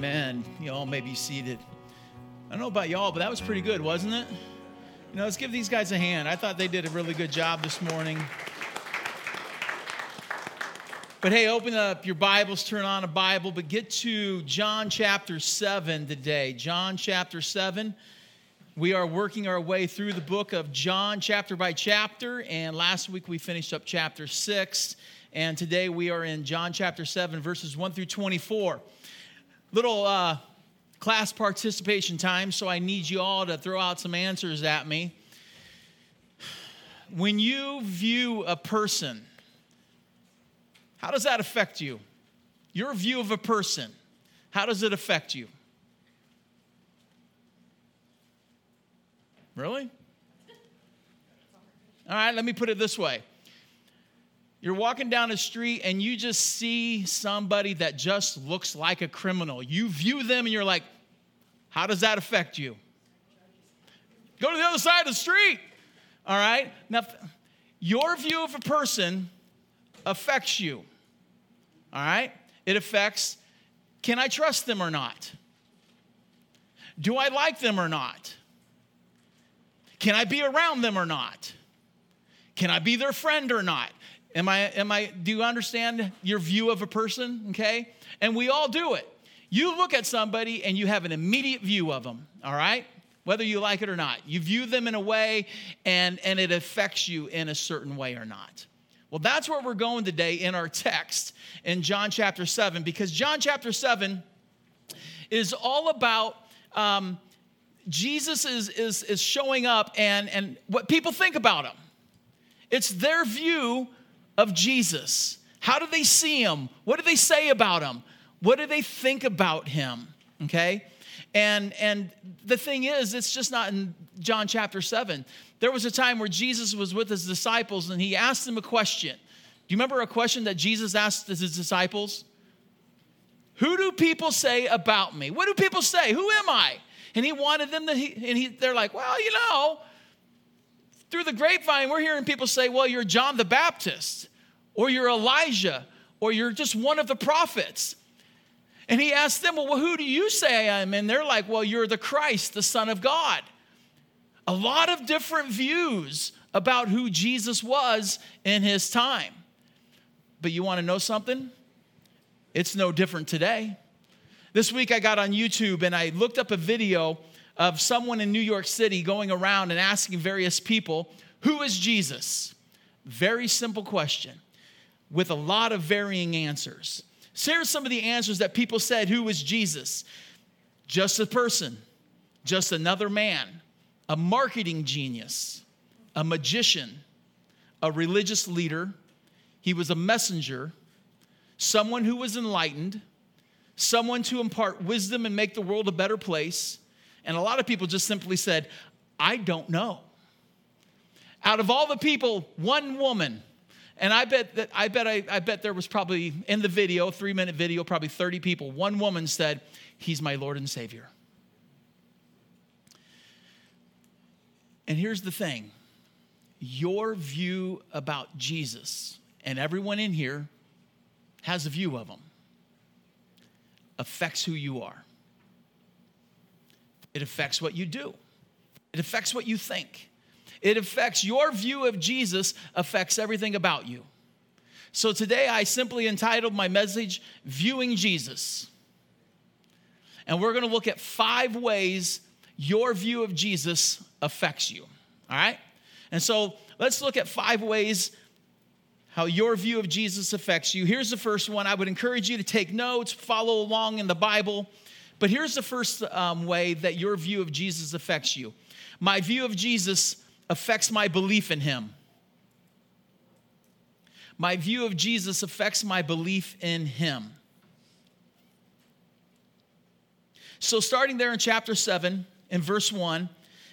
Man, you all may be seated. I don't know about y'all, but that was pretty good, wasn't it? You know, let's give these guys a hand. I thought they did a really good job this morning. But hey, open up your Bibles, turn on a Bible, but get to John chapter 7 today. John chapter 7. We are working our way through the book of John chapter by chapter, and last week we finished up chapter 6, and today we are in John chapter 7, verses 1 through 24 little uh, class participation time, so I need you all to throw out some answers at me. When you view a person, how does that affect you? Your view of a person, how does it affect you? Really? All right, let me put it this way you're walking down the street and you just see somebody that just looks like a criminal. You view them and you're like, how does that affect you? Go to the other side of the street. All right? Now, your view of a person affects you. All right? It affects can I trust them or not? Do I like them or not? Can I be around them or not? Can I be their friend or not? Am I, am I, do you understand your view of a person? Okay? And we all do it. You look at somebody and you have an immediate view of them, all right? Whether you like it or not. You view them in a way and, and it affects you in a certain way or not. Well, that's where we're going today in our text in John chapter 7, because John chapter 7 is all about um, Jesus is, is, is showing up and, and what people think about him. It's their view of Jesus? How do they see him? What do they say about him? What do they think about him? Okay? And and the thing is, it's just not in John chapter 7. There was a time where Jesus was with his disciples and he asked them a question. Do you remember a question that Jesus asked his disciples? Who do people say about me? What do people say? Who am I? And he wanted them to, and he, they're like, well, you know, through the grapevine, we're hearing people say, well, you're John the Baptist or you're Elijah, or you're just one of the prophets. And he asked them, Well, who do you say I am? And they're like, Well, you're the Christ, the Son of God. A lot of different views about who Jesus was in his time. But you want to know something? It's no different today. This week I got on YouTube and I looked up a video of someone in New York City going around and asking various people, Who is Jesus? Very simple question with a lot of varying answers. So here's some of the answers that people said Who was Jesus? Just a person, just another man, a marketing genius, a magician, a religious leader. He was a messenger, someone who was enlightened, someone to impart wisdom and make the world a better place. And a lot of people just simply said, I don't know. Out of all the people, one woman and I bet that I bet I, I bet there was probably in the video, three minute video, probably 30 people. One woman said, He's my Lord and Savior. And here's the thing your view about Jesus, and everyone in here has a view of him, affects who you are. It affects what you do, it affects what you think. It affects your view of Jesus, affects everything about you. So today I simply entitled my message, Viewing Jesus. And we're to look at five ways your view of Jesus affects you. All right? And so let's look at five ways how your view of Jesus affects you. Here's the first one. I would encourage you to take notes, follow along in the Bible. But here's the first um, way that your view of Jesus affects you. My view of Jesus affects my belief in him. My view of Jesus affects my belief in him. So, starting there in chapter 7, in verse 1,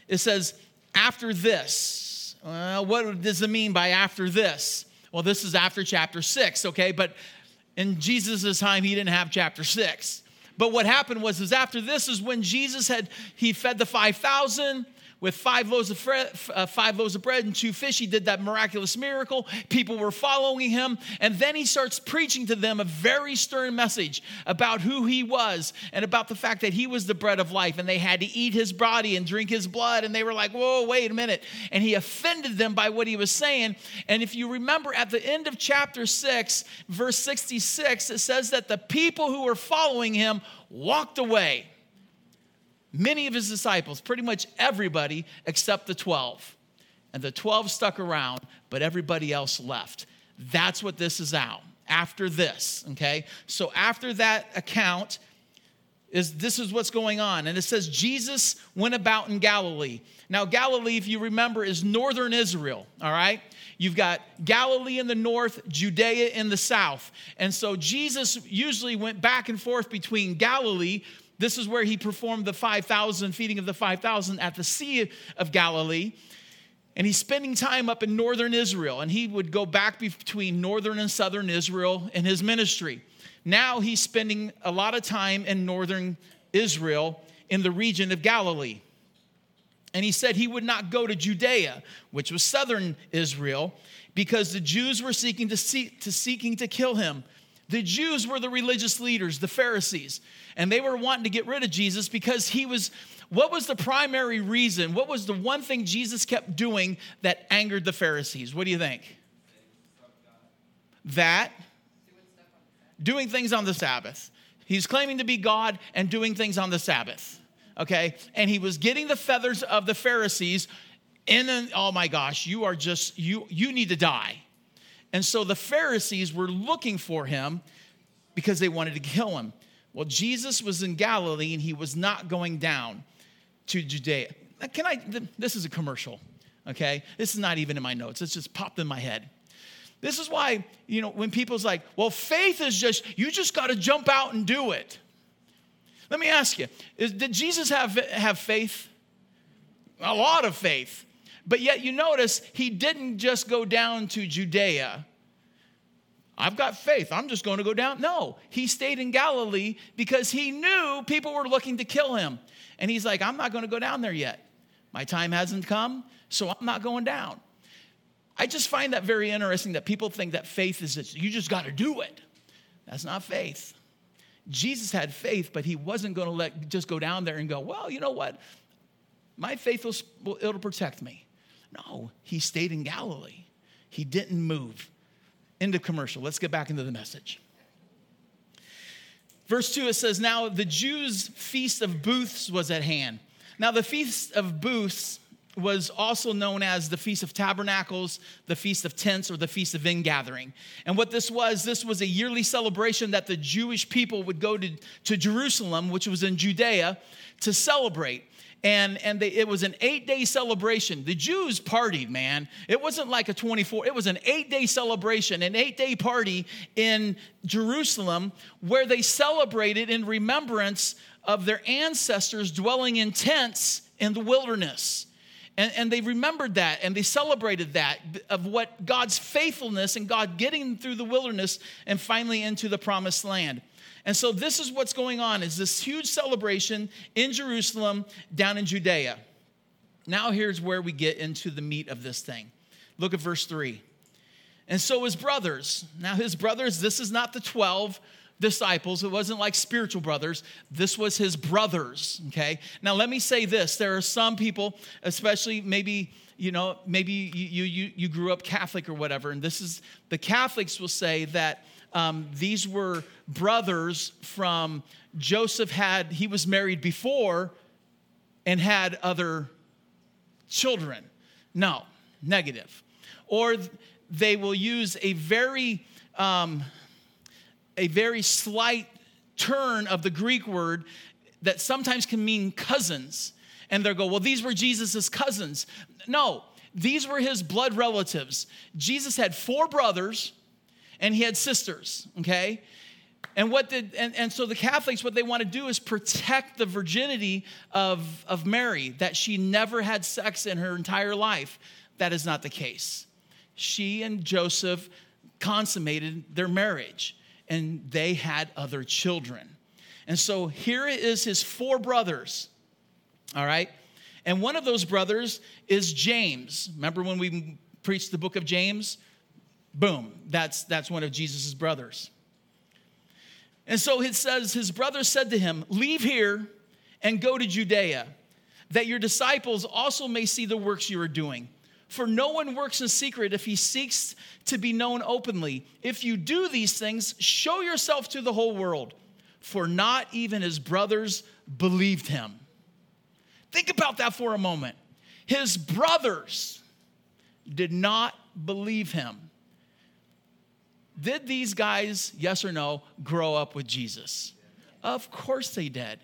it says, After this. What does it mean by after this? Well, this is after chapter 6, okay? But in Jesus' time, he didn't have chapter 6. But what happened was, is after this is when Jesus had, he fed the 5,000 with five loaves of fre- uh, five loaves of bread and two fish. He did that miraculous miracle. People were following him, and then he starts preaching to them a very stern message about who he was and about the fact that he was the bread of life, and they had to eat his body and drink his blood. And they were like, "Whoa, wait a minute!" And he offended them by what he was saying. And if you remember, at the end of chapter six, verse sixty-six, it says that the people who were following him walked away many of his disciples, pretty much everybody except the 12. And the 12 stuck around, but everybody else left. That's what this is out. After this, okay? So after that account, is this is what's going on. And it says Jesus went about in Galilee. Now, Galilee, if you remember, is northern Israel, all right? You've got Galilee in the north, Judea in the south. And so Jesus usually went back and forth between Galilee, this is where he performed the 5,000, feeding of the 5,000 at the Sea of Galilee. And he's spending time up in northern Israel, and he would go back between northern and southern Israel in his ministry. Now he's spending a lot of time in northern Israel in the region of Galilee. And he said he would not go to Judea, which was southern Israel, because the Jews were seeking to, see, to seeking to kill him. The Jews were the religious leaders, the Pharisees, and they were wanting to get rid of Jesus because he was. What was the primary reason? What was the one thing Jesus kept doing that angered the Pharisees? What do you think? That doing things on the Sabbath. He's claiming to be God and doing things on the Sabbath. Okay? And he was getting the feathers of the Pharisees in an, oh my gosh, you are just, you, you need to die. And so the Pharisees were looking for him because they wanted to kill him. Well, Jesus was in Galilee and he was not going down to Judea. Can I? This is a commercial, okay? This is not even in my notes. It's just popped in my head. This is why, you know, when people's like, well, faith is just, you just got to jump out and do it. Let me ask you, is, did Jesus have, have faith? A lot of faith. But yet you notice he didn't just go down to Judea. I've got faith. I'm just going to go down. No, he stayed in Galilee because he knew people were looking to kill him. And he's like, I'm not going to go down there yet. My time hasn't come, so I'm not going down. I just find that very interesting that people think that faith is just, you just got to do it. That's not faith. Jesus had faith, but he wasn't going to let just go down there and go, well, you know what? My faith will, it'll protect me. No, he stayed in Galilee. He didn't move. Into commercial. Let's get back into the message. Verse 2 it says, Now the Jews' feast of booths was at hand. Now, the feast of booths was also known as the Feast of Tabernacles, the Feast of Tents, or the Feast of Ingathering. And what this was, this was a yearly celebration that the Jewish people would go to, to Jerusalem, which was in Judea, to celebrate and and they, it was an eight day celebration. The jews partied man. It wasn't like a 24 it was an eight day celebration an eight day party in jerusalem where they celebrated in remembrance of their ancestors dwelling in tents in the wilderness. And, and they remembered that and they celebrated that of what god's faithfulness and god getting through the wilderness and finally into the promised land and so this is what's going on is this huge celebration in Jerusalem down in Judea. Now here's where we get into the meat of this thing. Look at verse 3. And so his brothers, now his brothers, this is not the 12 disciples. It wasn't like spiritual brothers. This was his brothers, okay? Now let me say this. There are some people, especially maybe, you know, maybe you you you grew up Catholic or whatever, and this is the Catholics will say that um, these were brothers from Joseph had, he was married before and had other children. No, negative. Or they will use a very, um, a very slight turn of the Greek word that sometimes can mean cousins. And they'll go, well, these were Jesus's cousins. No, these were his blood relatives. Jesus had four brothers and he had sisters, okay? And what did and, and so the Catholics, what they want to do is protect the virginity of, of Mary, that she never had sex in her entire life. That is not the case. She and Joseph consummated their marriage, and they had other children. And so here is his four brothers, all right? And one of those brothers is James. Remember when we preached the book of James? Boom, that's, that's one of Jesus' brothers. And so it says, his brother said to him, Leave here and go to Judea, that your disciples also may see the works you are doing. For no one works in secret if he seeks to be known openly. If you do these things, show yourself to the whole world. For not even his brothers believed him. Think about that for a moment. His brothers did not believe him. Did these guys, yes or no, grow up with Jesus? Of course they did.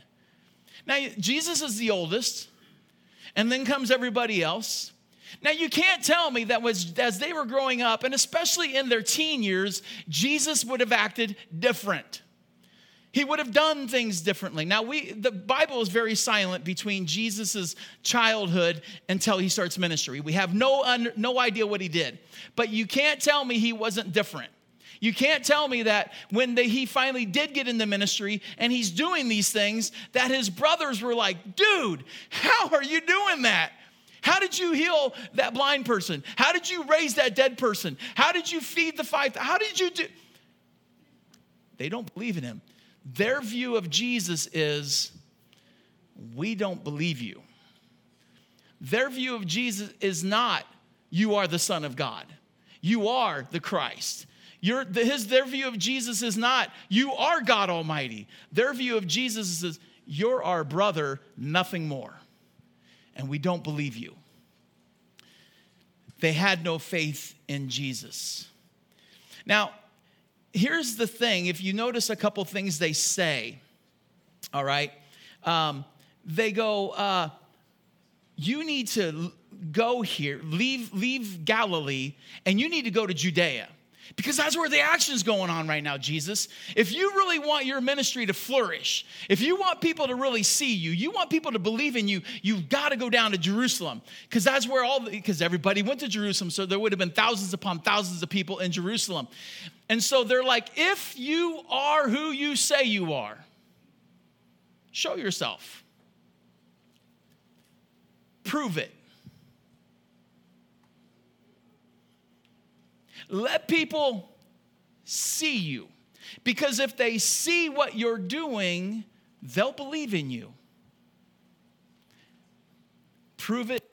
Now, Jesus is the oldest, and then comes everybody else. Now, you can't tell me that was, as they were growing up, and especially in their teen years, Jesus would have acted different. He would have done things differently. Now, we, the Bible is very silent between Jesus' childhood until he starts ministry. We have no, no idea what he did. But you can't tell me he wasn't different. You can't tell me that when he finally did get in the ministry and he's doing these things, that his brothers were like, dude, how are you doing that? How did you heal that blind person? How did you raise that dead person? How did you feed the five? How did you do? They don't believe in him. Their view of Jesus is, we don't believe you. Their view of Jesus is not, you are the Son of God. You are the Christ. Your, his, their view of Jesus is not, you are God Almighty. Their view of Jesus is, you're our brother, nothing more. And we don't believe you. They had no faith in Jesus. Now, here's the thing if you notice a couple things they say, all right, um, they go, uh, you need to go here, leave, leave Galilee, and you need to go to Judea. Because that's where the action's going on right now, Jesus. If you really want your ministry to flourish, if you want people to really see you, you want people to believe in you, you've got to go down to Jerusalem. Because that's where all, because everybody went to Jerusalem, so there would have been thousands upon thousands of people in Jerusalem. And so they're like, if you are who you say you are, show yourself, prove it. Let people see you. Because if they see what you're doing, they'll believe in you. Prove it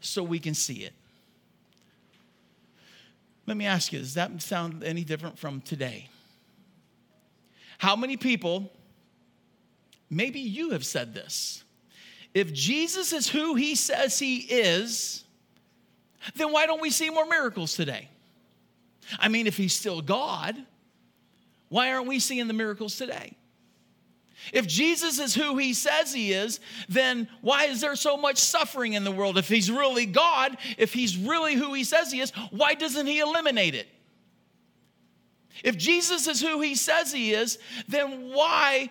so we can see it. Let me ask you, does that sound any different from today? How many people, maybe you have said this, if Jesus is who he says he is, then why don't we see more miracles today? I mean, if he's still God, why aren't we seeing the miracles today? If Jesus is who he says he is, then why is there so much suffering in the world? If he's really God, if he's really who he says he is, why doesn't he eliminate it? If Jesus is who he says he is, then why?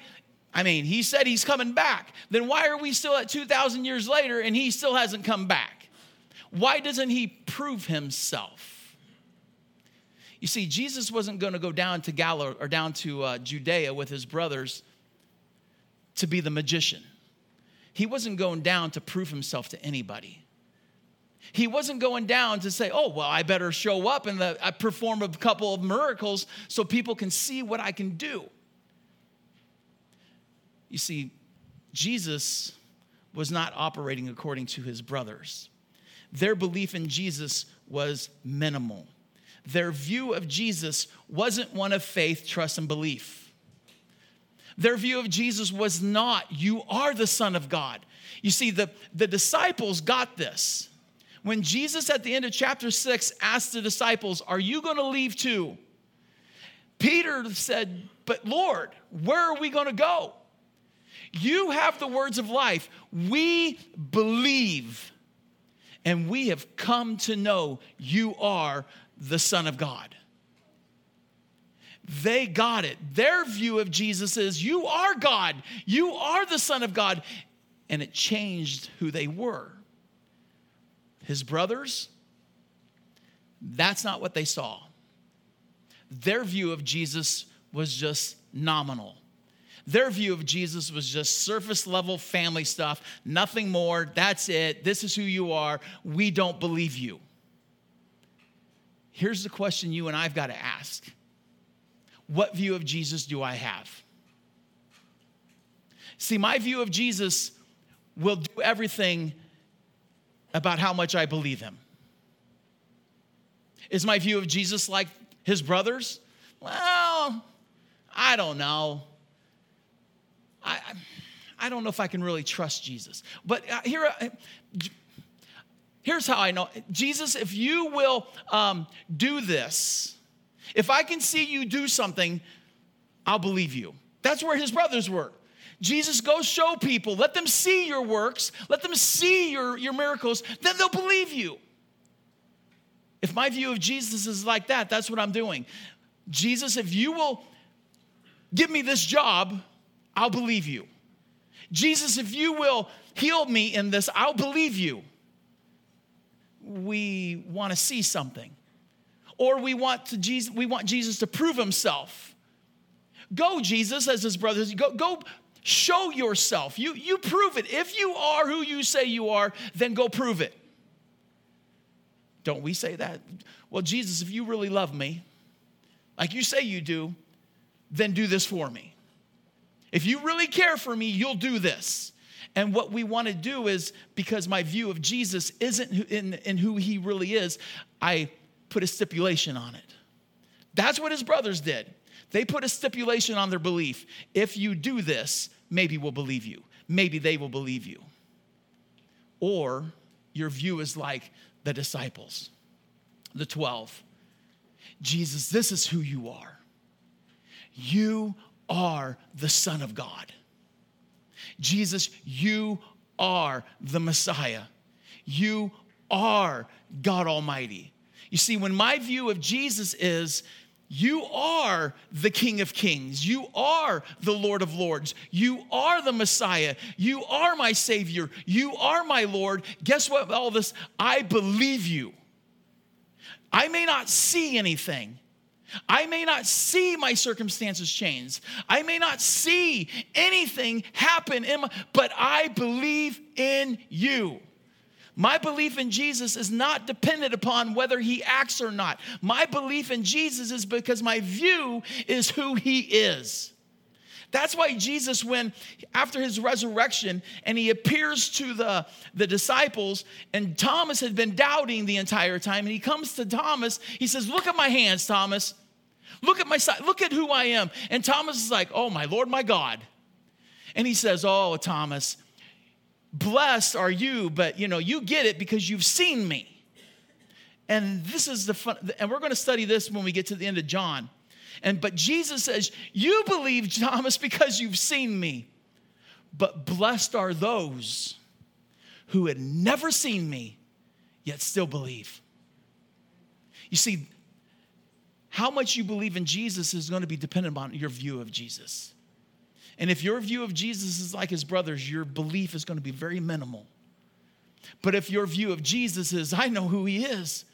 I mean, he said he's coming back. Then why are we still at 2,000 years later and he still hasn't come back? Why doesn't he prove himself? You see, Jesus wasn't going to go down to Galilee or down to uh, Judea with his brothers to be the magician. He wasn't going down to prove himself to anybody. He wasn't going down to say, oh, well, I better show up and the, I perform a couple of miracles so people can see what I can do. You see, Jesus was not operating according to his brothers. Their belief in Jesus was minimal their view of Jesus wasn't one of faith, trust, and belief. Their view of Jesus was not, you are the Son of God. You see, the, the disciples got this. When Jesus at the end of chapter six asked the disciples, Are you going to leave too? Peter said, But Lord, where are we going to go? You have the words of life. We believe, and we have come to know you are the Son of God. They got it. Their view of Jesus is, You are God, you are the Son of God. And it changed who they were. His brothers, that's not what they saw. Their view of Jesus was just nominal. Their view of Jesus was just surface level family stuff, nothing more. That's it. This is who you are. We don't believe you. Here's the question you and I've got to ask What view of Jesus do I have? See, my view of Jesus will do everything about how much I believe him. Is my view of Jesus like his brothers? Well, I don't know. I, I don't know if I can really trust Jesus. But uh, here, uh, here's how I know Jesus, if you will um, do this, if I can see you do something, I'll believe you. That's where his brothers were. Jesus, go show people. Let them see your works. Let them see your, your miracles. Then they'll believe you. If my view of Jesus is like that, that's what I'm doing. Jesus, if you will give me this job, I'll believe you. Jesus, if you will heal me in this, I'll believe you. We want to see something. Or we want, to Jesus, we want Jesus to prove himself. Go, Jesus, as his brothers, go, go show yourself. You, you prove it. If you are who you say you are, then go prove it. Don't we say that? Well, Jesus, if you really love me, like you say you do, then do this for me. If you really care for me, you'll do this. And what we want to do is because my view of Jesus isn't in, in who he really is, I put a stipulation on it. That's what his brothers did. They put a stipulation on their belief. If you do this, maybe we'll believe you. Maybe they will believe you. Or your view is like the disciples, the 12. Jesus, this is who you are. You are the Son of God. Jesus, you are the Messiah. You are God Almighty. You see, when my view of Jesus is, you are the King of Kings. You are the Lord of Lords. You are the Messiah. You are my Savior. You are my Lord. Guess what? All this, I believe you. I may not see anything, I may not see my circumstances change. I may not see anything happen, my, but I believe in you. My belief in Jesus is not dependent upon whether he acts or not. My belief in Jesus is because my view is who he is. That's why Jesus, when after his resurrection and he appears to the, the disciples, and Thomas had been doubting the entire time, and he comes to Thomas, he says, Look at my hands, Thomas. Look at my side. Look at who I am. And Thomas is like, Oh, my Lord, my God. And he says, Oh, Thomas, blessed are you, but you know, you get it because you've seen me. And this is the fun, and we're going to study this when we get to the end of John. And but Jesus says, You believe, Thomas, because you've seen me. But blessed are those who had never seen me, yet still believe. You see, how much you believe in Jesus is going to be dependent on your view of Jesus. And if your view of Jesus is like his brothers, your belief is going to be very minimal. But if your view of Jesus is, I know who he is,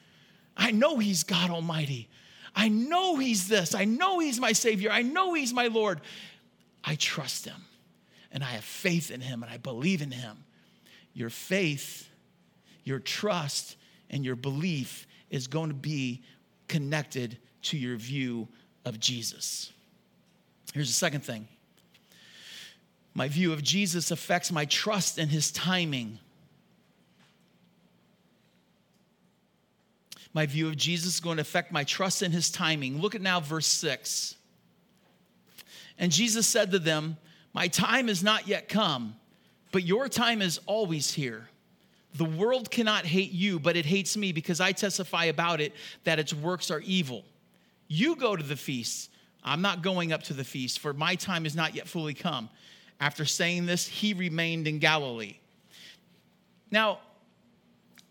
I know he's God Almighty, I know he's this, I know he's my Savior, I know he's my Lord, I trust him and I have faith in him and I believe in him. Your faith, your trust, and your belief is going to be connected to your view of Jesus. Here's the second thing my view of Jesus affects my trust in his timing. My view of Jesus is going to affect my trust in his timing. Look at now verse 6. And Jesus said to them, My time is not yet come, but your time is always here. The world cannot hate you, but it hates me because I testify about it that its works are evil. You go to the feast. I'm not going up to the feast, for my time is not yet fully come. After saying this, he remained in Galilee. Now,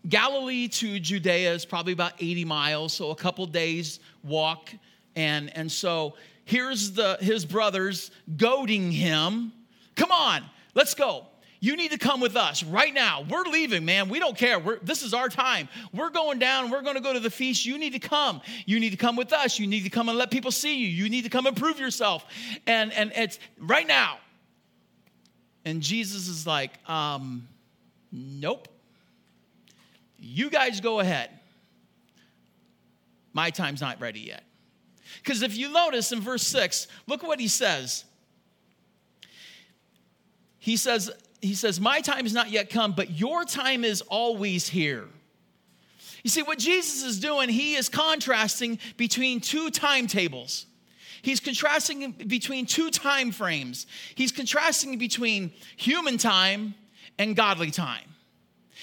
Galilee to Judea is probably about 80 miles, so a couple days walk. And, and so here's the, his brothers goading him. Come on, let's go. You need to come with us right now. We're leaving, man. We don't care. We're, this is our time. We're going down. We're going to go to the feast. You need to come. You need to come with us. You need to come and let people see you. You need to come and prove yourself. And, and it's right now. And Jesus is like, um, nope. You guys go ahead. My time's not ready yet. Because if you notice in verse 6, look what he says. He says, he says, My time is not yet come, but your time is always here. You see, what Jesus is doing, he is contrasting between two timetables. He's contrasting between two time frames. He's contrasting between human time and godly time.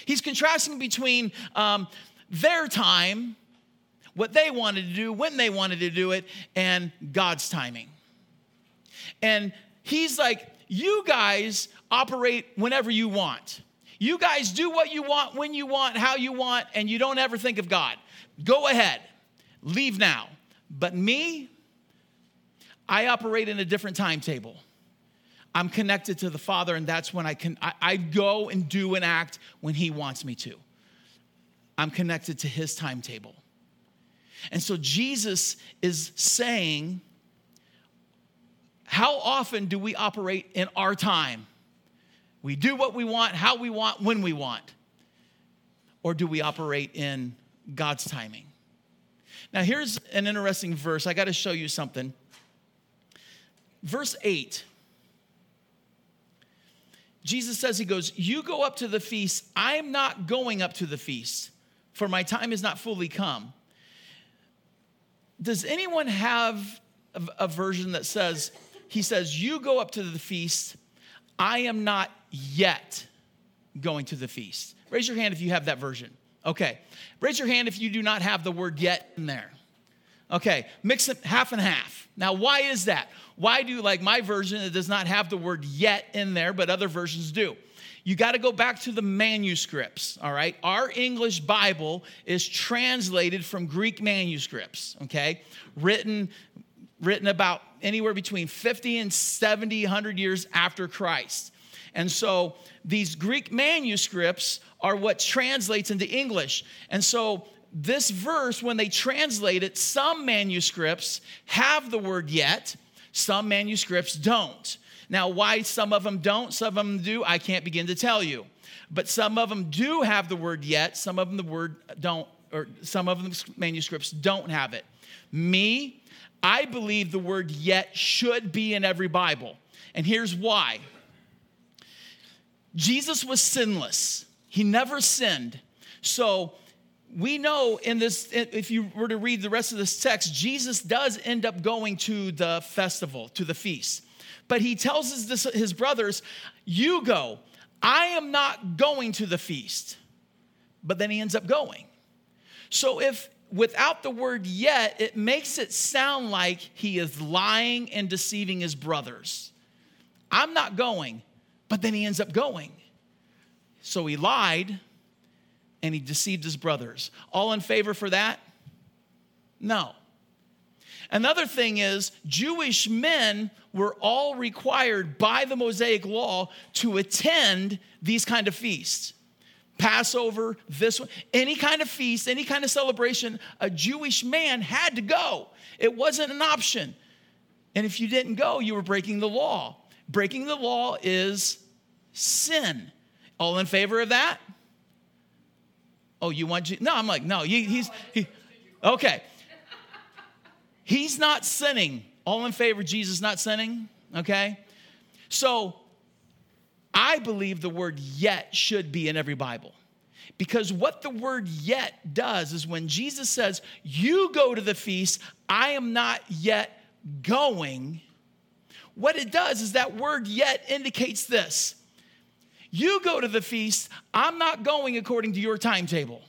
He's contrasting between um, their time, what they wanted to do, when they wanted to do it, and God's timing. And he's like, you guys operate whenever you want. You guys do what you want, when you want, how you want, and you don't ever think of God. Go ahead, leave now. But me, I operate in a different timetable. I'm connected to the Father, and that's when I can I, I, go and do and act when He wants me to. I'm connected to His timetable. And so Jesus is saying, How often do we operate in our time? We do what we want, how we want, when we want. Or do we operate in God's timing? Now, here's an interesting verse. I got to show you something. Verse 8. Jesus says, He goes, You go up to the feast. I am not going up to the feast, for my time is not fully come. Does anyone have a version that says, He says, You go up to the feast. I am not yet going to the feast. Raise your hand if you have that version. Okay. Raise your hand if you do not have the word yet in there. Okay. Mix it half and half. Now, why is that? Why do, like my version, it does not have the word yet in there, but other versions do? You got to go back to the manuscripts, all right? Our English Bible is translated from Greek manuscripts, okay? Written written about anywhere between 50 and 70 100 years after Christ. And so these Greek manuscripts are what translates into English. And so this verse, when they translate it, some manuscripts have the word yet, some manuscripts don't. Now, why some of them don't, some of them do, I can't begin to tell you. But some of them do have the word yet, some of them the word don't, or some of the manuscripts don't have it. Me, I believe the word yet should be in every Bible. And here's why Jesus was sinless, he never sinned. So we know in this, if you were to read the rest of this text, Jesus does end up going to the festival, to the feast. But he tells his, his brothers, You go. I am not going to the feast. But then he ends up going. So if without the word yet, it makes it sound like he is lying and deceiving his brothers. I'm not going, but then he ends up going. So he lied and he deceived his brothers. All in favor for that? No. Another thing is, Jewish men were all required by the Mosaic law to attend these kind of feasts. Passover, this one, any kind of feast, any kind of celebration, a Jewish man had to go. It wasn't an option. And if you didn't go, you were breaking the law. Breaking the law is sin. All in favor of that? Oh, you want Jesus? No, I'm like, no, he, he's, he, okay. He's not sinning. All in favor, Jesus not sinning, okay? So I believe the word yet should be in every Bible. Because what the word yet does is when Jesus says, You go to the feast, I am not yet going, what it does is that word yet indicates this You go to the feast, I'm not going according to your timetable.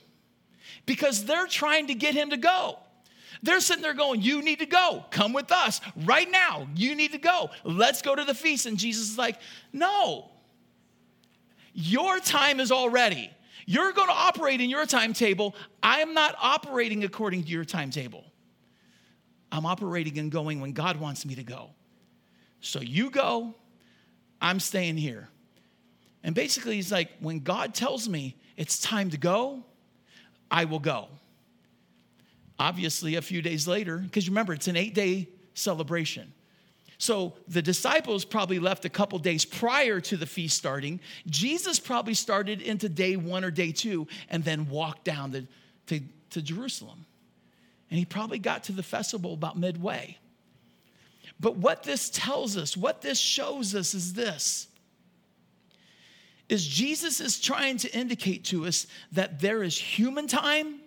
Because they're trying to get him to go. They're sitting there going, You need to go. Come with us right now. You need to go. Let's go to the feast. And Jesus is like, No, your time is already. You're going to operate in your timetable. I'm not operating according to your timetable. I'm operating and going when God wants me to go. So you go, I'm staying here. And basically, he's like, when God tells me it's time to go, I will go. Obviously, a few days later, because remember, it's an eight day celebration. So the disciples probably left a couple days prior to the feast starting. Jesus probably started into day one or day two and then walked down the, to, to Jerusalem. And he probably got to the festival about midway. But what this tells us, what this shows us is this is Jesus is trying to indicate to us that there is human time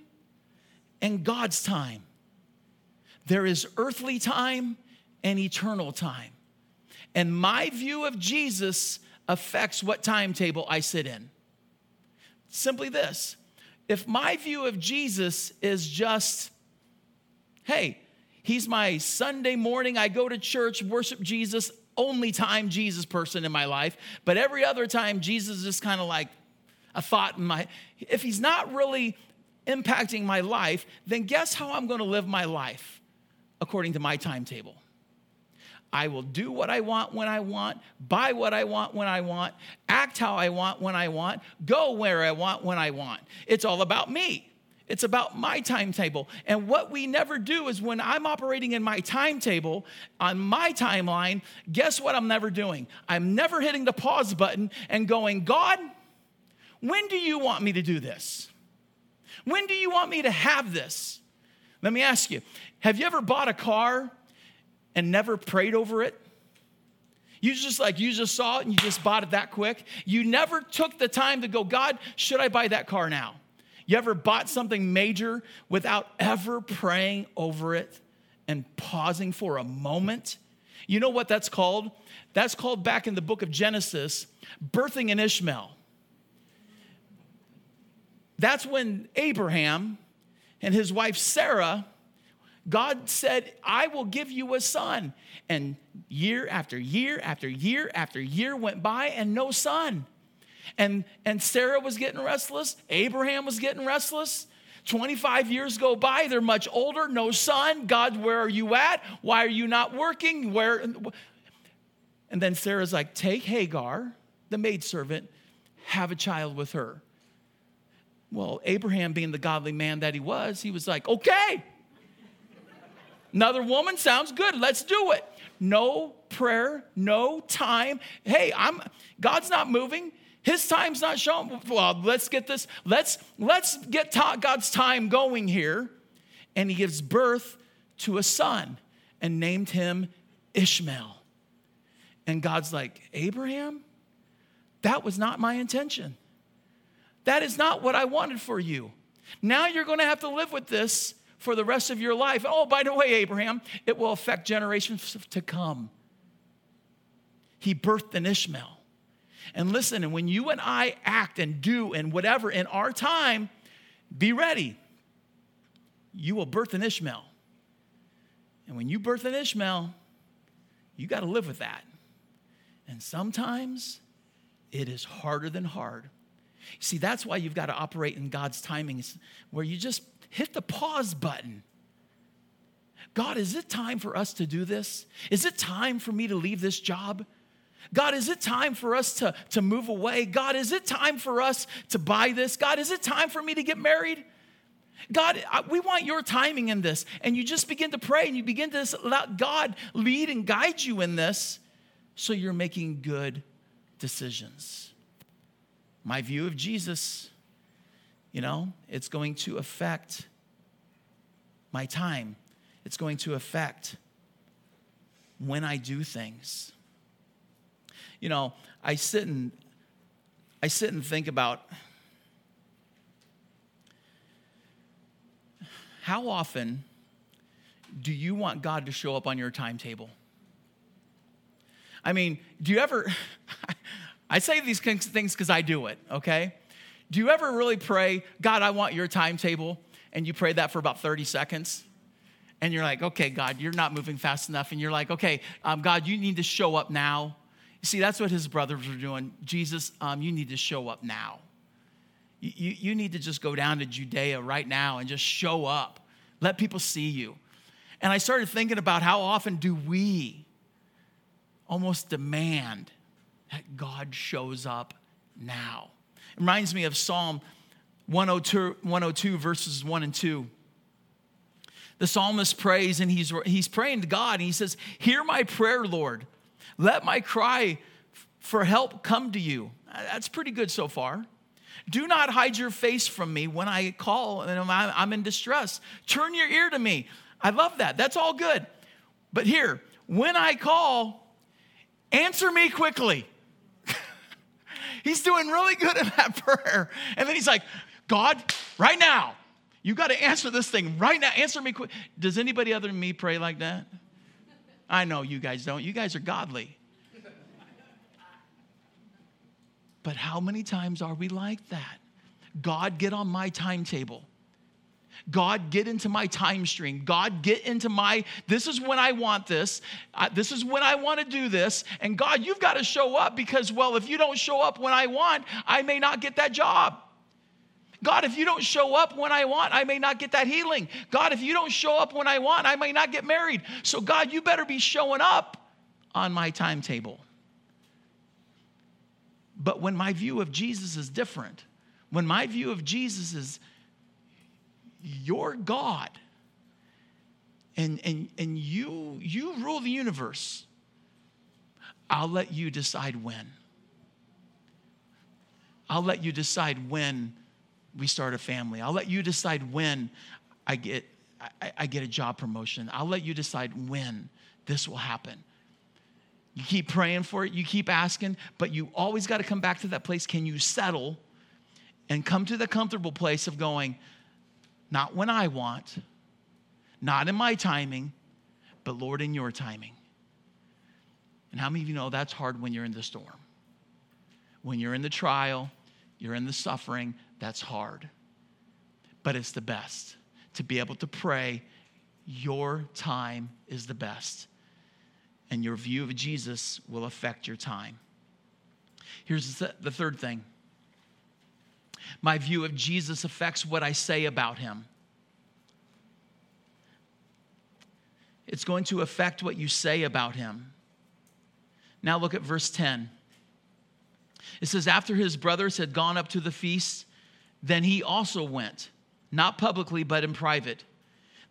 and God's time. There is earthly time and eternal time. And my view of Jesus affects what timetable I sit in. Simply this if my view of Jesus is just, hey, he's my Sunday morning, I go to church, worship Jesus, only time Jesus person in my life, but every other time Jesus is kind of like a thought in my, if he's not really impacting my life, then guess how I'm going to live my life according to my timetable. I will do what I want when I want, buy what I want when I want, act how I want when I want, go where I want when I want. It's all about me. It's about my timetable. And what we never do is when I'm operating in my timetable, on my timeline, guess what I'm never doing? I'm never hitting the pause button and going, God, when do you want me to do this? When do you want me to have this? Let me ask you have you ever bought a car and never prayed over it? You just like, you just saw it and you just bought it that quick. You never took the time to go, God, should I buy that car now? You ever bought something major without ever praying over it and pausing for a moment? You know what that's called? That's called back in the book of Genesis, birthing an Ishmael. That's when Abraham and his wife Sarah God said, I will give you a son. And year after year after year after year went by and no son. And, and Sarah was getting restless. Abraham was getting restless. 25 years go by, they're much older, no son. God, where are you at? Why are you not working? Where? And then Sarah's like, Take Hagar, the maidservant, have a child with her. Well, Abraham, being the godly man that he was, he was like, Okay, Another woman sounds good. Let's do it. No prayer, no time. Hey, I'm God's not moving. His time's not showing. Well, let's get this. Let's let's get God's time going here. And he gives birth to a son and named him Ishmael. And God's like, Abraham, that was not my intention. That is not what I wanted for you. Now you're going to have to live with this for the rest of your life. Oh, by the way, Abraham, it will affect generations to come. He birthed an Ishmael. And listen, and when you and I act and do and whatever in our time, be ready. You will birth an Ishmael. And when you birth an Ishmael, you got to live with that. And sometimes it is harder than hard. See, that's why you've got to operate in God's timings, where you just hit the pause button. God, is it time for us to do this? Is it time for me to leave this job? God, is it time for us to, to move away? God, is it time for us to buy this? God, is it time for me to get married? God, we want your timing in this. And you just begin to pray and you begin to let God lead and guide you in this so you're making good decisions. My view of Jesus you know, it's going to affect my time, it's going to affect when I do things. You know, I sit and I sit and think about how often do you want God to show up on your timetable? I mean, do you ever I say these things because I do it, okay? Do you ever really pray, God, I want your timetable? And you pray that for about 30 seconds? And you're like, okay, God, you're not moving fast enough. And you're like, okay, um, God, you need to show up now. You see, that's what his brothers were doing. Jesus, um, you need to show up now. You, you, you need to just go down to Judea right now and just show up. Let people see you. And I started thinking about how often do we almost demand that God shows up now. Reminds me of Psalm 102, 102 verses 1 and 2 the psalmist prays and he's, he's praying to God and he says, Hear my prayer, Lord. Let my cry for help come to you. That's pretty good so far. Do not hide your face from me when I call and I'm in distress. Turn your ear to me. I love that. That's all good. But here, when I call, answer me quickly. He's doing really good in that prayer. And then he's like, God, right now, you got to answer this thing right now. Answer me quick. Does anybody other than me pray like that? I know you guys don't. You guys are godly. But how many times are we like that? God, get on my timetable. God, get into my time stream. God, get into my, this is when I want this. This is when I want to do this. And God, you've got to show up because, well, if you don't show up when I want, I may not get that job. God, if you don't show up when I want, I may not get that healing. God, if you don't show up when I want, I may not get married. So, God, you better be showing up on my timetable. But when my view of Jesus is different, when my view of Jesus is, you're God, and, and, and you, you rule the universe, I'll let you decide when. I'll let you decide when we start a family. I'll let you decide when I get, I, I get a job promotion. I'll let you decide when this will happen. You keep praying for it, you keep asking, but you always got to come back to that place. Can you settle and come to the comfortable place of going, not when I want, not in my timing, but Lord, in your timing? And how many of you know that's hard when you're in the storm? When you're in the trial, you're in the suffering, that's hard. But it's the best to be able to pray, your time is the best. And your view of Jesus will affect your time. Here's the third thing my view of Jesus affects what I say about him. It's going to affect what you say about him. Now look at verse 10. It says, After his brothers had gone up to the feast, then he also went, not publicly, but in private.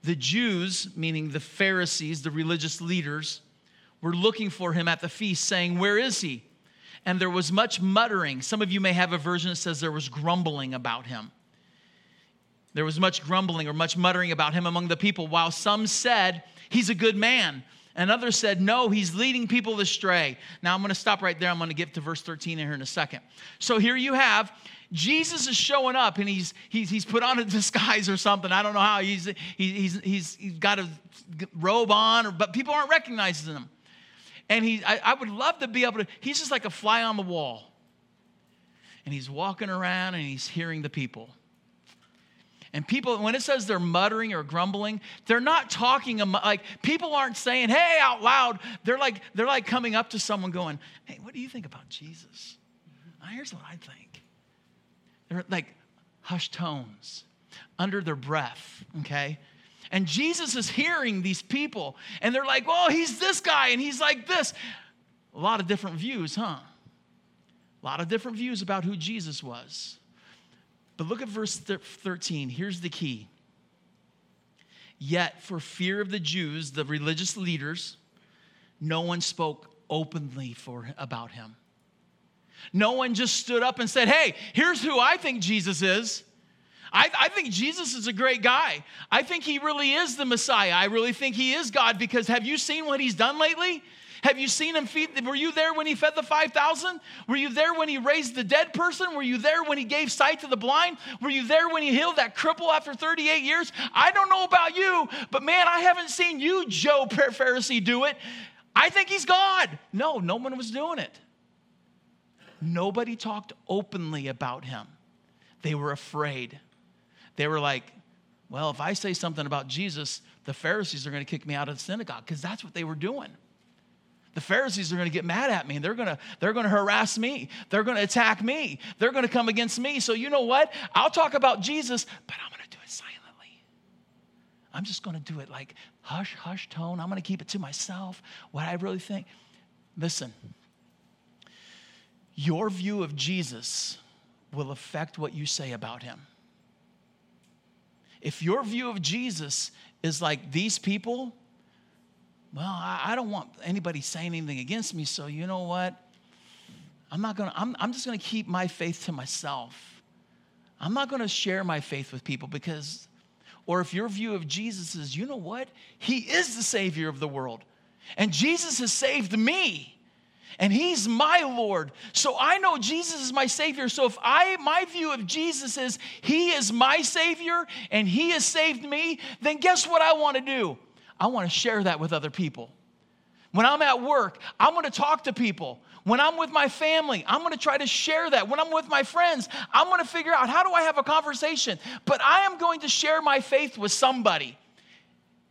The Jews, meaning the Pharisees, the religious leaders, were looking for him at the feast, saying, Where is he? And there was much muttering. Some of you may have a version that says there was grumbling about him. There was much grumbling or much muttering about him among the people, while some said, He's a good man. And others said, No, he's leading people astray. Now I'm going to stop right there. I'm going to get to verse 13 in here in a second. So here you have Jesus is showing up and he's, he's, he's put on a disguise or something. I don't know how. He's, he's, he's, he's got a robe on, or, but people aren't recognizing him. And he, I, I would love to be able to, he's just like a fly on the wall. And he's walking around and he's hearing the people. And people, when it says they're muttering or grumbling, they're not talking like people aren't saying, hey, out loud. They're like, they're like coming up to someone going, hey, what do you think about Jesus? here's what I think. They're like hushed tones under their breath, okay? And Jesus is hearing these people, and they're like, oh, he's this guy, and he's like this. A lot of different views, huh? A lot of different views about who Jesus was. But look at verse 13. Here's the key. Yet, for fear of the Jews, the religious leaders, no one spoke openly for, about him. No one just stood up and said, Hey, here's who I think Jesus is. I, I, think Jesus is a great guy. I think he really is the Messiah. I really think he is God because have you seen what he's done lately? Have you seen him feed? Were you there when he fed the 5,000? Were you there when he raised the dead person? Were you there when he gave sight to the blind? Were you there when he healed that cripple after 38 years? I don't know about you, but man, I haven't seen you, Joe Pharisee, do it. I think he's God. No, no one was doing it. Nobody talked openly about him. They were afraid. They were like, well, if I say something about Jesus, the Pharisees are going to kick me out of the synagogue because that's what they were doing. The Pharisees are going to get mad at me and they're going to they're going to harass me. They're going to attack me. They're going to come against me. So you know what? I'll talk about Jesus, but I'm going to do it silently. I'm just going to do it like hush hush tone. I'm going to keep it to myself what I really think. Listen, Your view of Jesus will affect what you say about him. If your view of Jesus is like these people, well, I, don't want anybody saying anything against me, so you know what? I'm not gonna, I'm, I'm just gonna keep my faith to myself. I'm not gonna share my faith with people because, or if your view of Jesus is, you know what? He is the Savior of the world. And Jesus has saved me. And he's my Lord. So I know Jesus is my Savior. So if I my view of Jesus is he is my Savior and he has saved me, then guess what I want to do? I want to share that with other people. When I'm at work, I'm going to talk to people. When I'm with my family, I'm going to try to share that. When I'm with my friends, I'm going to figure out how do I have a conversation. But I am going to share my faith with somebody.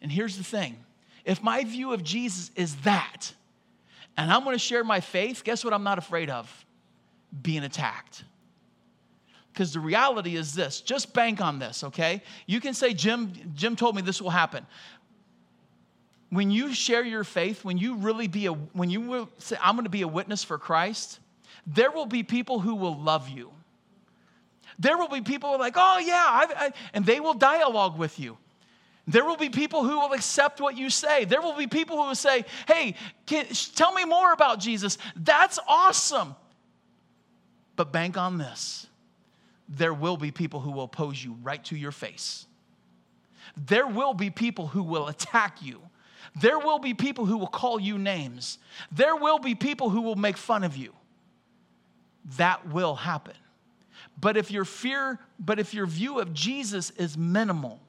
And here's the thing if my view of Jesus is that, and I'm to share my faith, guess what I'm not afraid of? Being attacked. Because the reality is this just bank on this, okay? You can say, Jim, Jim told me this will happen. When you share your faith, when you really be a, when you will say, I'm to be a witness for Christ, there will be people who will love you. There will be people like, oh, yeah, I, I, and they will dialogue with you. There will be people who will accept what you say. There will be people who will say, Hey, can, tell me more about Jesus. That's awesome. But bank on this there will be people who will oppose you right to your face. There will be people who will attack you. There will be people who will call you names. There will be people who will make fun of you. That will happen. But if your fear, but if your view of Jesus is minimal,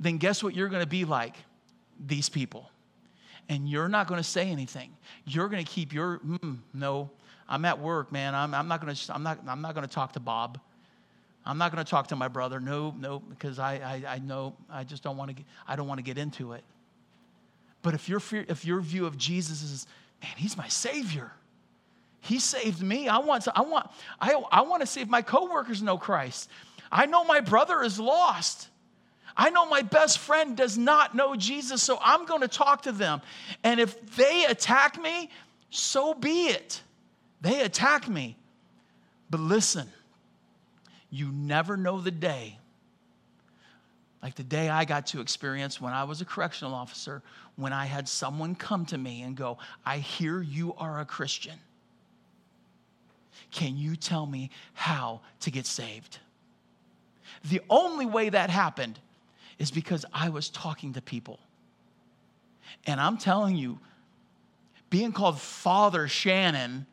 then guess what you're going to be like? These people. And you're not going to say anything. You're going to keep your, mm, no, I'm at work, man. I'm, I'm not going to, I'm not, I'm not going to talk to Bob. I'm not going to talk to my brother. No, no, because I, I, I know, I just don't want to, I don't want to get into it. But if your, if your view of Jesus is, man, he's my savior. He saved me. I want to, I want, I, I want to see if my coworkers know Christ. I know my brother is lost. I know my best friend does not know Jesus, so I'm going to talk to them. And if they attack me, so be it. They attack me. But listen, you never know the day, like the day I got to experience when I was a correctional officer, when I had someone come to me and go, I hear you are a Christian. Can you tell me how to get saved? The only way that happened is because I was talking to people. And I'm telling you, being called Father Shannon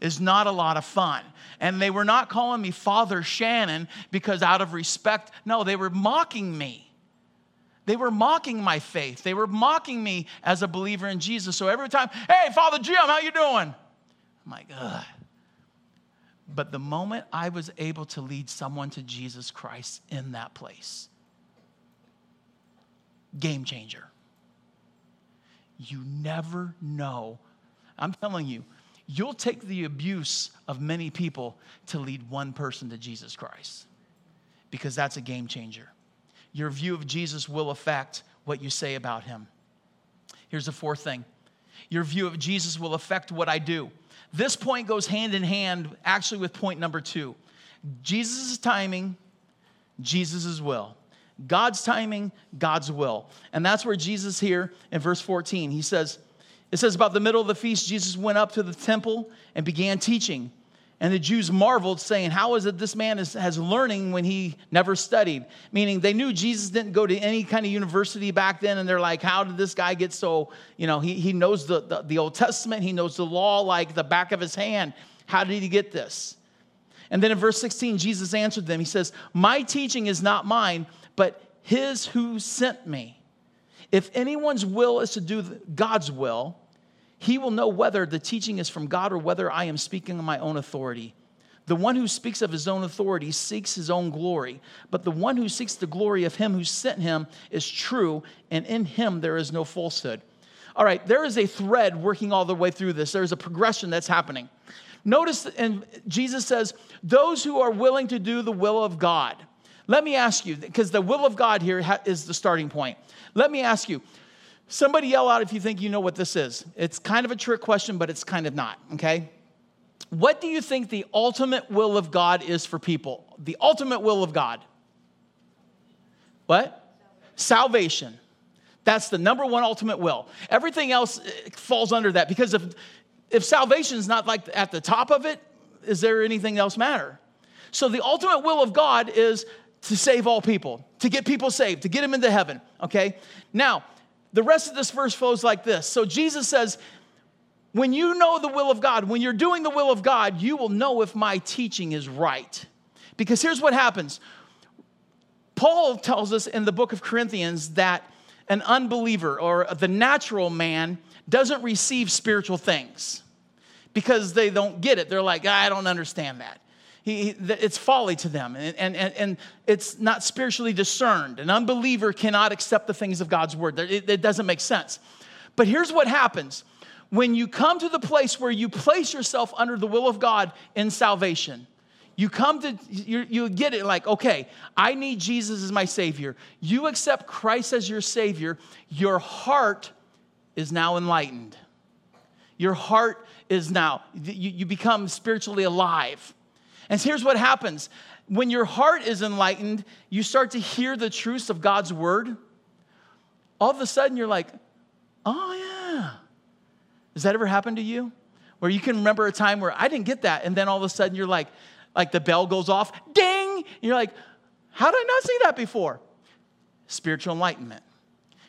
is not a lot of fun. And they were not calling me Father Shannon because out of respect. No, they were mocking me. They were mocking my faith. They were mocking me as a believer in Jesus. So every time, hey, Father Jim, how you doing? I'm like, ugh. But the moment I was able to lead someone to Jesus Christ in that place, game changer. You never know. I'm telling you, you'll take the abuse of many people to lead one person to Jesus Christ because that's a game changer. Your view of Jesus will affect what you say about him. Here's the fourth thing your view of Jesus will affect what I do. This point goes hand in hand actually with point number two Jesus' timing, Jesus' will. God's timing, God's will. And that's where Jesus here in verse 14, he says, it says about the middle of the feast, Jesus went up to the temple and began teaching. And the Jews marveled, saying, How is it this man is, has learning when he never studied? Meaning they knew Jesus didn't go to any kind of university back then, and they're like, How did this guy get so, you know, he, he knows the, the, the Old Testament, he knows the law like the back of his hand. How did he get this? And then in verse 16, Jesus answered them. He says, My teaching is not mine, but his who sent me. If anyone's will is to do God's will, he will know whether the teaching is from God or whether I am speaking on my own authority. The one who speaks of his own authority seeks his own glory, but the one who seeks the glory of him who sent him is true, and in him there is no falsehood. All right, there is a thread working all the way through this. There's a progression that's happening. Notice, and Jesus says, those who are willing to do the will of God. Let me ask you, because the will of God here is the starting point. Let me ask you, Somebody yell out if you think you know what this is. It's kind of a trick question, but it's kind of not, okay? What do you think the ultimate will of God is for people? The ultimate will of God. What? Salvation. That's the number one ultimate will. Everything else eh, falls under that because if, if salvation is not like at the top of it, is there anything else matter? So the ultimate will of God is to save all people, to get people saved, to get them into heaven, okay? Now, the rest of this verse flows like this. So Jesus says, when you know the will of God, when you're doing the will of God, you will know if my teaching is right. Because here's what happens Paul tells us in the book of Corinthians that an unbeliever or the natural man doesn't receive spiritual things because they don't get it. They're like, I don't understand that. He, it's folly to them, and, and, and it's not spiritually discerned. An unbeliever cannot accept the things of God's word, it, it doesn't make sense. But here's what happens when you come to the place where you place yourself under the will of God in salvation. You come to, you, you get it like, okay, I need Jesus as my Savior. You accept Christ as your Savior. Your heart is now enlightened. Your heart is now, you, you become spiritually alive. And here's what happens when your heart is enlightened, you start to hear the truths of God's word. All of a sudden, you're like, oh, yeah. Has that ever happened to you? Where you can remember a time where I didn't get that. And then all of a sudden, you're like, like the bell goes off, ding. And you're like, how did I not see that before? Spiritual enlightenment.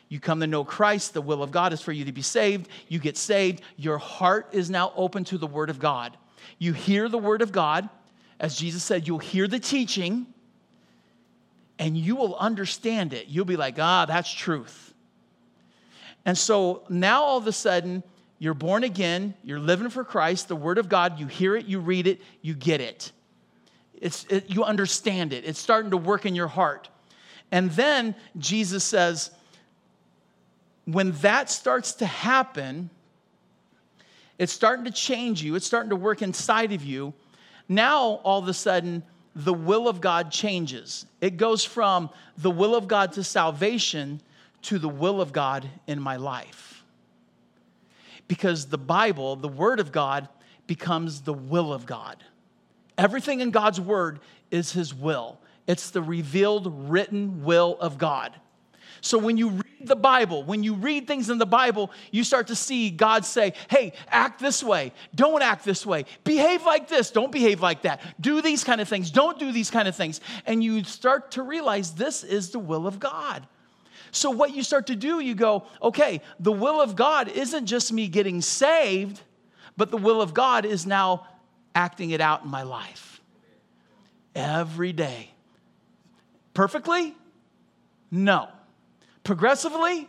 You come to know Christ, the will of God is for you to be saved. You get saved. Your heart is now open to the Word of God. You hear the Word of God. As Jesus said, you'll hear the teaching and you will understand it. You'll be like, ah, that's truth. And so now all of a sudden, you're born again, you're living for Christ, the Word of God, you hear it, you read it, you get it. It's, it, you understand it. It's starting to work in your heart. And then Jesus says, when that starts to happen, it's starting to change you, it's starting to work inside of you. Now, all of a sudden, the will of God changes. It goes from the will of God to salvation to the will of God in my life. Because the Bible, the Word of God, becomes the will of God. Everything in God's Word is His will, it's the revealed, written will of God. So when you read the Bible, when you read things in the Bible, you start to see God say, hey, act this way. Don't act this way. Behave like this. Don't behave like that. Do these kind of things. Don't do these kind of things. And you start to realize this is the will of God. So what you start to do, you go, okay, the will of God isn't just me getting saved, but the will of God is now acting it out in my life every day. Perfectly? No. Progressively?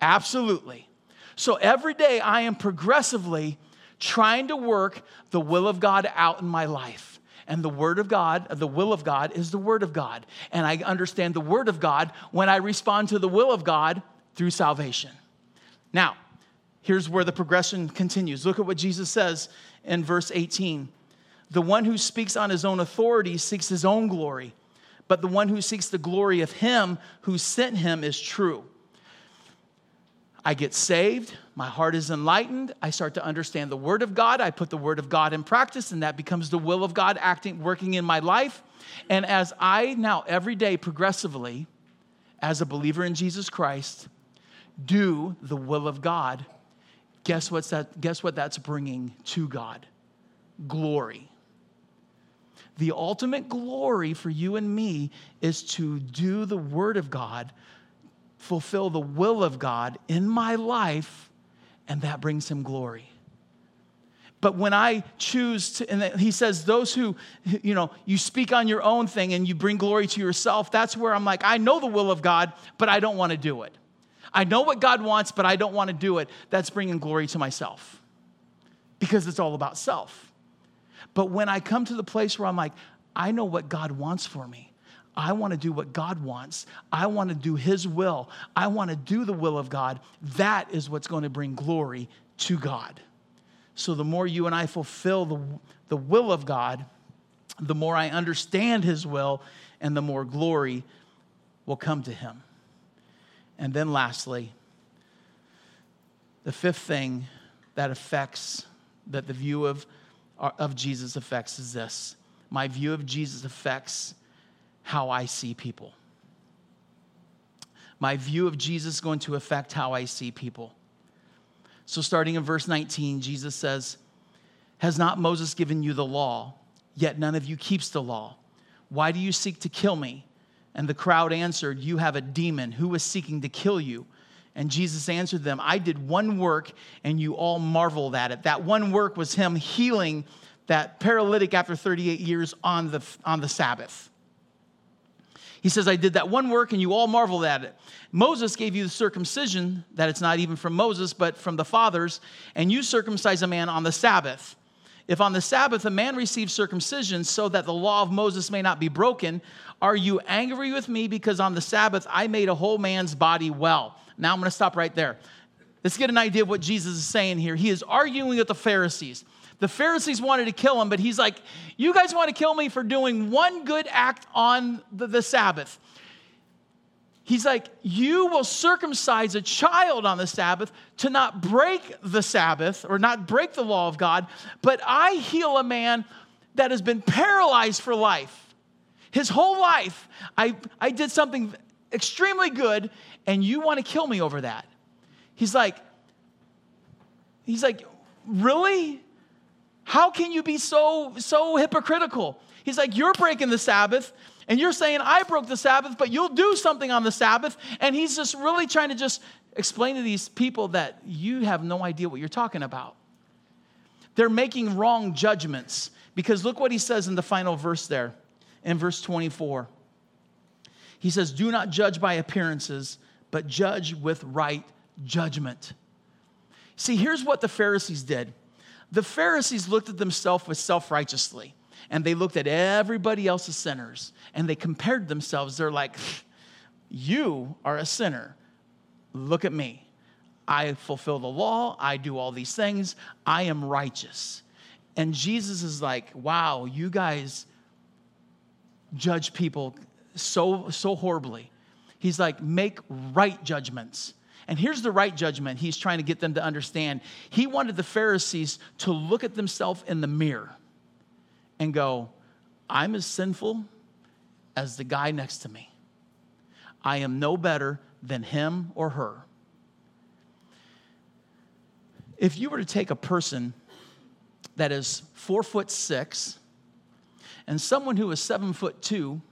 Absolutely. So every day I am progressively trying to work the will of God out in my life. And the Word of God, the will of God, is the Word of God. And I understand the Word of God when I respond to the will of God through salvation. Now, here's where the progression continues. Look at what Jesus says in verse 18. The one who speaks on his own authority seeks his own glory but the one who seeks the glory of him who sent him is true. I get saved, my heart is enlightened, I start to understand the word of God, I put the word of God in practice and that becomes the will of God acting working in my life. And as I now every day progressively as a believer in Jesus Christ do the will of God, guess what's that guess what that's bringing to God? Glory the ultimate glory for you and me is to do the Word of God, fulfill the will of God in my life, and that brings Him glory. But when I choose to, and he says, those who, you know, you speak on your own thing and you bring glory to yourself, that's where I'm like, I know the will of God, but I don't want to do it. I know what God wants, but I don't want to do it. That's bringing glory to myself because it's all about self. But when I come to the place where I'm like, I know what God wants for me. I want to do what God wants. I want to do His will. I want to do the will of God. That is what's going to bring glory to God. So the more you and I fulfill the, the will of God, the more I understand His will, and the more glory will come to Him. And then lastly, The fifth thing that affects, that the view of, of Jesus affects is this my view of Jesus affects how I see people. My view of Jesus is going to affect how I see people. So, starting in verse 19, Jesus says, Has not Moses given you the law? Yet none of you keeps the law. Why do you seek to kill me? And the crowd answered, You have a demon. Who is seeking to kill you? And Jesus answered them, I did one work, and you all marveled at it. That one work was him healing that paralytic after 38 years on the, on the Sabbath. He says, I did that one work and you all marveled at it. Moses gave you the circumcision, that it's not even from Moses, but from the fathers, and you circumcise a man on the Sabbath. If on the Sabbath a man receives circumcision so that the law of Moses may not be broken, are you angry with me because on the Sabbath I made a whole man's body well? Now I'm going to stop right there. Let's get an idea of what Jesus is saying here. He is arguing with the Pharisees. The Pharisees wanted to kill him, but he's like, You guys want to kill me for doing one good act on the, the Sabbath. He's like, You will circumcise a child on the Sabbath to not break the Sabbath or not break the law of God, but I heal a man that has been paralyzed for life. His whole life, I, I did something extremely good, and you want to kill me over that. He's like, He's like, Really? How can you be so, so hypocritical? He's like, You're breaking the Sabbath, and you're saying, I broke the Sabbath, but you'll do something on the Sabbath. And he's just really trying to just explain to these people that you have no idea what you're talking about. They're making wrong judgments because look what he says in the final verse there, in verse 24. He says, Do not judge by appearances, but judge with right judgment. See, here's what the Pharisees did the Pharisees looked at themselves with self righteously, and they looked at everybody else as sinners, and they compared themselves. They're like, You are a sinner. Look at me. I fulfill the law. I do all these things. I am righteous. And Jesus is like, Wow, you guys judge people so, so horribly. He's like, Make right judgments and here's the right judgment he's trying to get them to understand. He wanted the Pharisees to look at themselves in the mirror and go, I'm as sinful as the guy next to me. I am no better than him or her. If you were to take a person that is four foot six and someone who is seven foot two,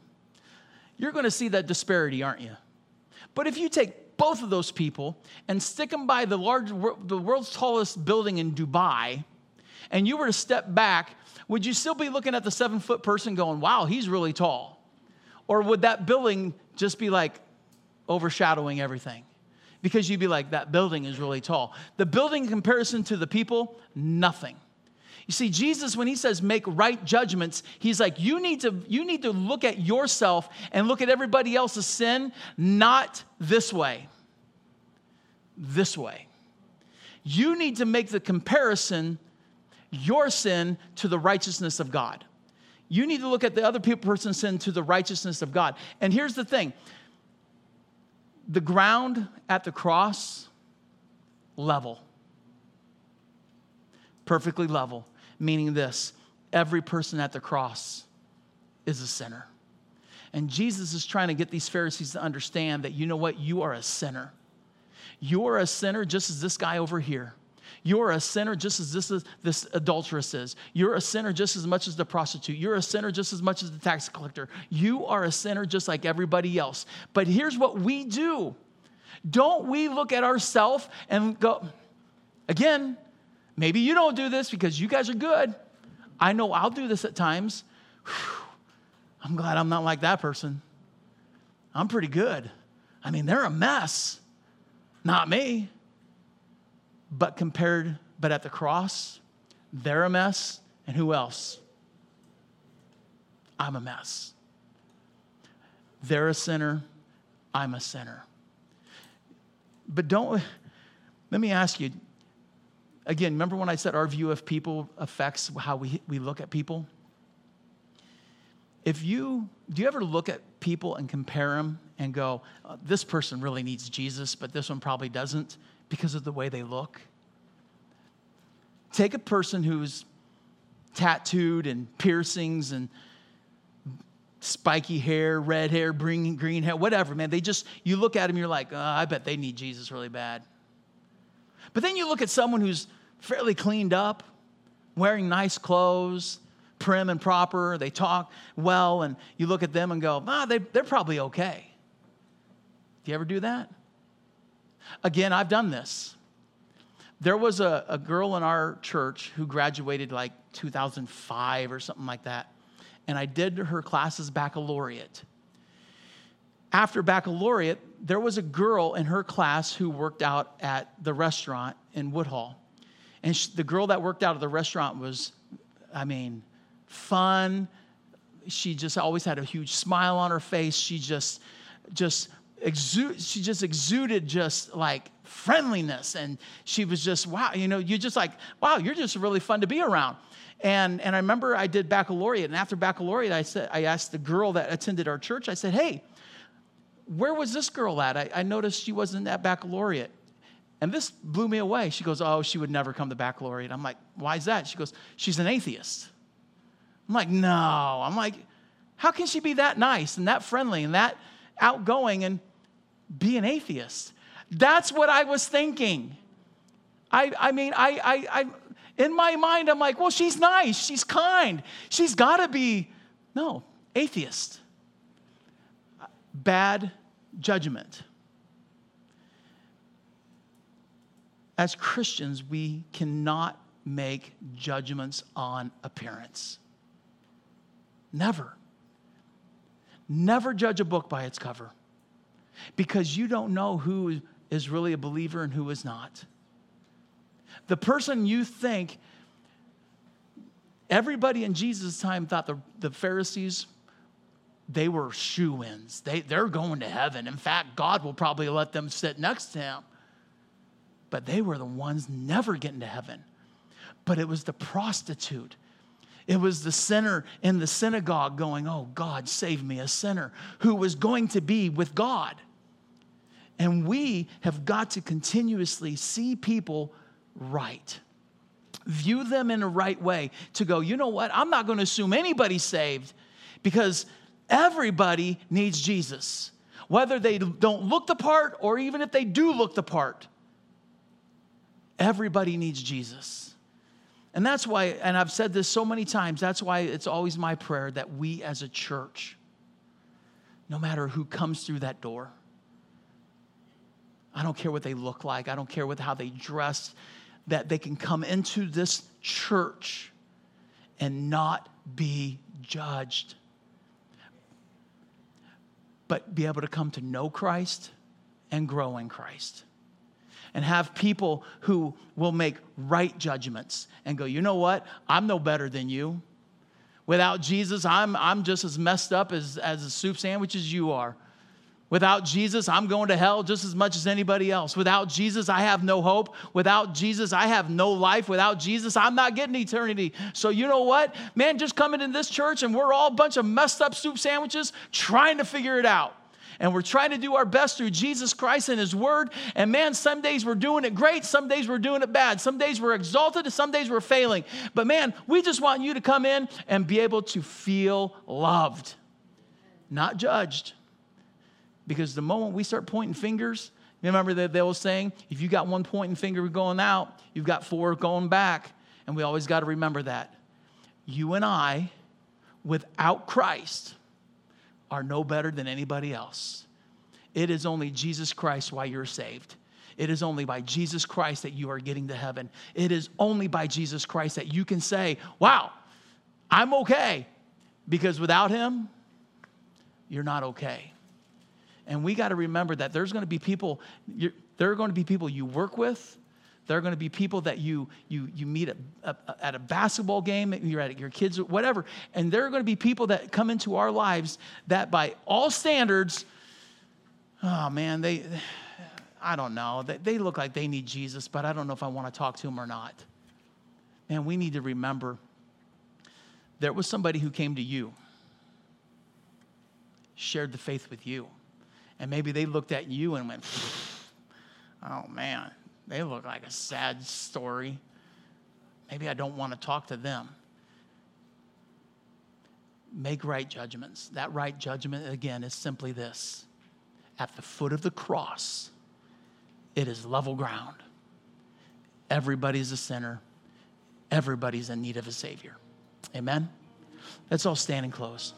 you're going to see that disparity, aren't you? But if you take both of those people and stick them by the, large, the world's tallest building in Dubai, and you were to step back, would you still be looking at the seven foot person going, wow, he's really tall? Or would that building just be like overshadowing everything? Because you'd be like, that building is really tall. The building in comparison to the people, nothing. You see, Jesus, when he says make right judgments, he's like, you need to, you need to look at yourself and look at everybody else's sin, not this way. This way. You need to make the comparison, your sin, to the righteousness of God. You need to look at the other person's sin to the righteousness of God. And here's the thing the ground at the cross, level. Perfectly level meaning this every person at the cross is a sinner. And Jesus is trying to get these Pharisees to understand that you know what? You are a sinner. You are a sinner just as this guy over here. You're a sinner just as this, is, this adulteress is. You're a sinner just as much as the prostitute. You're a sinner just as much as the tax collector. You are a sinner just like everybody else. But here's what we do don't we look at ourselves and go, again, Maybe you don't do this because you guys are good. I know I'll do this at times. Whew, I'm glad I'm not like that person. I'm pretty good. I mean, they're a mess. Not me. But compared, but at the cross, they're a mess. And who else? I'm a mess. They're a sinner. I'm a sinner. But don't, let me ask you Again, remember when I said our view of people affects how we, we look at people? If you, do you ever look at people and compare them and go, uh, this person really needs Jesus, but this one probably doesn't because of the way they look. Take a person who's tattooed and piercings and spiky hair, red hair, green, green hair, whatever, man. They just, you look at them, you're like, oh, I bet they need Jesus really bad. But then you look at someone who's fairly cleaned up, wearing nice clothes, prim and proper, they talk well, and you look at them and go, ah, they, they're probably okay. Do you ever do that? Again, I've done this. There was a, a girl in our church who graduated like 2005 or something like that and I did her classes baccalaureate. After baccalaureate, there was a girl in her class who worked out at the restaurant in Woodhull. And she, the girl that worked out at the restaurant was, I mean, fun. She just always had a huge smile on her face. She just, just exude, she just exuded just like friendliness. And she was just, wow, you know, you're just like, wow, you're just really fun to be around. And, and I remember I did baccalaureate, and after baccalaureate, I, said, I asked the girl that attended our church, I said, hey, where was this girl at? I, I noticed she wasn't at baccalaureate. And this blew me away. She goes, Oh, she would never come to baccalaureate. I'm like, Why is that? She goes, She's an atheist. I'm like, No. I'm like, How can she be that nice and that friendly and that outgoing and be an atheist? That's what I was thinking. I, I mean, I, I, I, in my mind, I'm like, well, she's nice, she's kind, she's got to be, no, atheist. Bad judgment. As Christians, we cannot make judgments on appearance. Never. Never judge a book by its cover because you don't know who is really a believer and who is not. The person you think, everybody in Jesus' time thought the, the Pharisees, they were shoe ins. They, they're going to heaven. In fact, God will probably let them sit next to him. But they were the ones never getting to heaven. But it was the prostitute. It was the sinner in the synagogue going, Oh, God, save me, a sinner who was going to be with God. And we have got to continuously see people right. View them in the right way to go, you know what? I'm not going to assume anybody's saved because everybody needs Jesus. Whether they don't look the part or even if they do look the part, everybody needs Jesus. And that's why, and I've said this so many times, that's why it's always my prayer that we as a church, no matter who comes through that door, I don't care what they look like, I don't care what, how they dress, that they can come into this church and not be judged, but be able to come to know Christ and grow in Christ. And have people who will make right judgments and go, you know what? I'm no better than you. Without Jesus, I'm, I'm just as messed up as, as a soup sandwich as you are. Without Jesus, I'm going to hell just as much as anybody else. Without Jesus, I have no hope. Without Jesus, I have no life. Without Jesus, I'm not getting eternity. So, you know what? Man, just coming in this church and we're all a bunch of messed up soup sandwiches trying to figure it out. And we're trying to do our best through Jesus Christ and His Word. And man, some days we're doing it great, some days we're doing it bad. Some days we're exalted, some days we're failing. But man, we just want you to come in and be able to feel loved, not judged because the moment we start pointing fingers, remember that they were saying, if you got one pointing finger going out, you've got four going back. And we always got to remember that. You and I, without Christ, are no better than anybody else. It is only Jesus Christ why you're saved. It is only by Jesus Christ that you are getting to heaven. It is only by Jesus Christ that you can say, Wow, I'm okay. Because without Him, you're not okay. And we got to remember that there's going to be people, there are going to be people you work with. There are going to be people that you, you, you meet at, at a basketball game, you're at your kids, whatever. And there are going to be people that come into our lives that, by all standards, oh man, they, I don't know. They, they look like they need Jesus, but I don't know if I want to talk to them or not. Man, we need to remember there was somebody who came to you, shared the faith with you and maybe they looked at you and went, oh man, they look like a sad story. Maybe I don't want to talk to them. Make right judgments. That right judgment, again, is simply this at the foot of the cross, it is level ground. Everybody's a sinner, everybody's in need of a Savior. Amen? Let's all stand and close.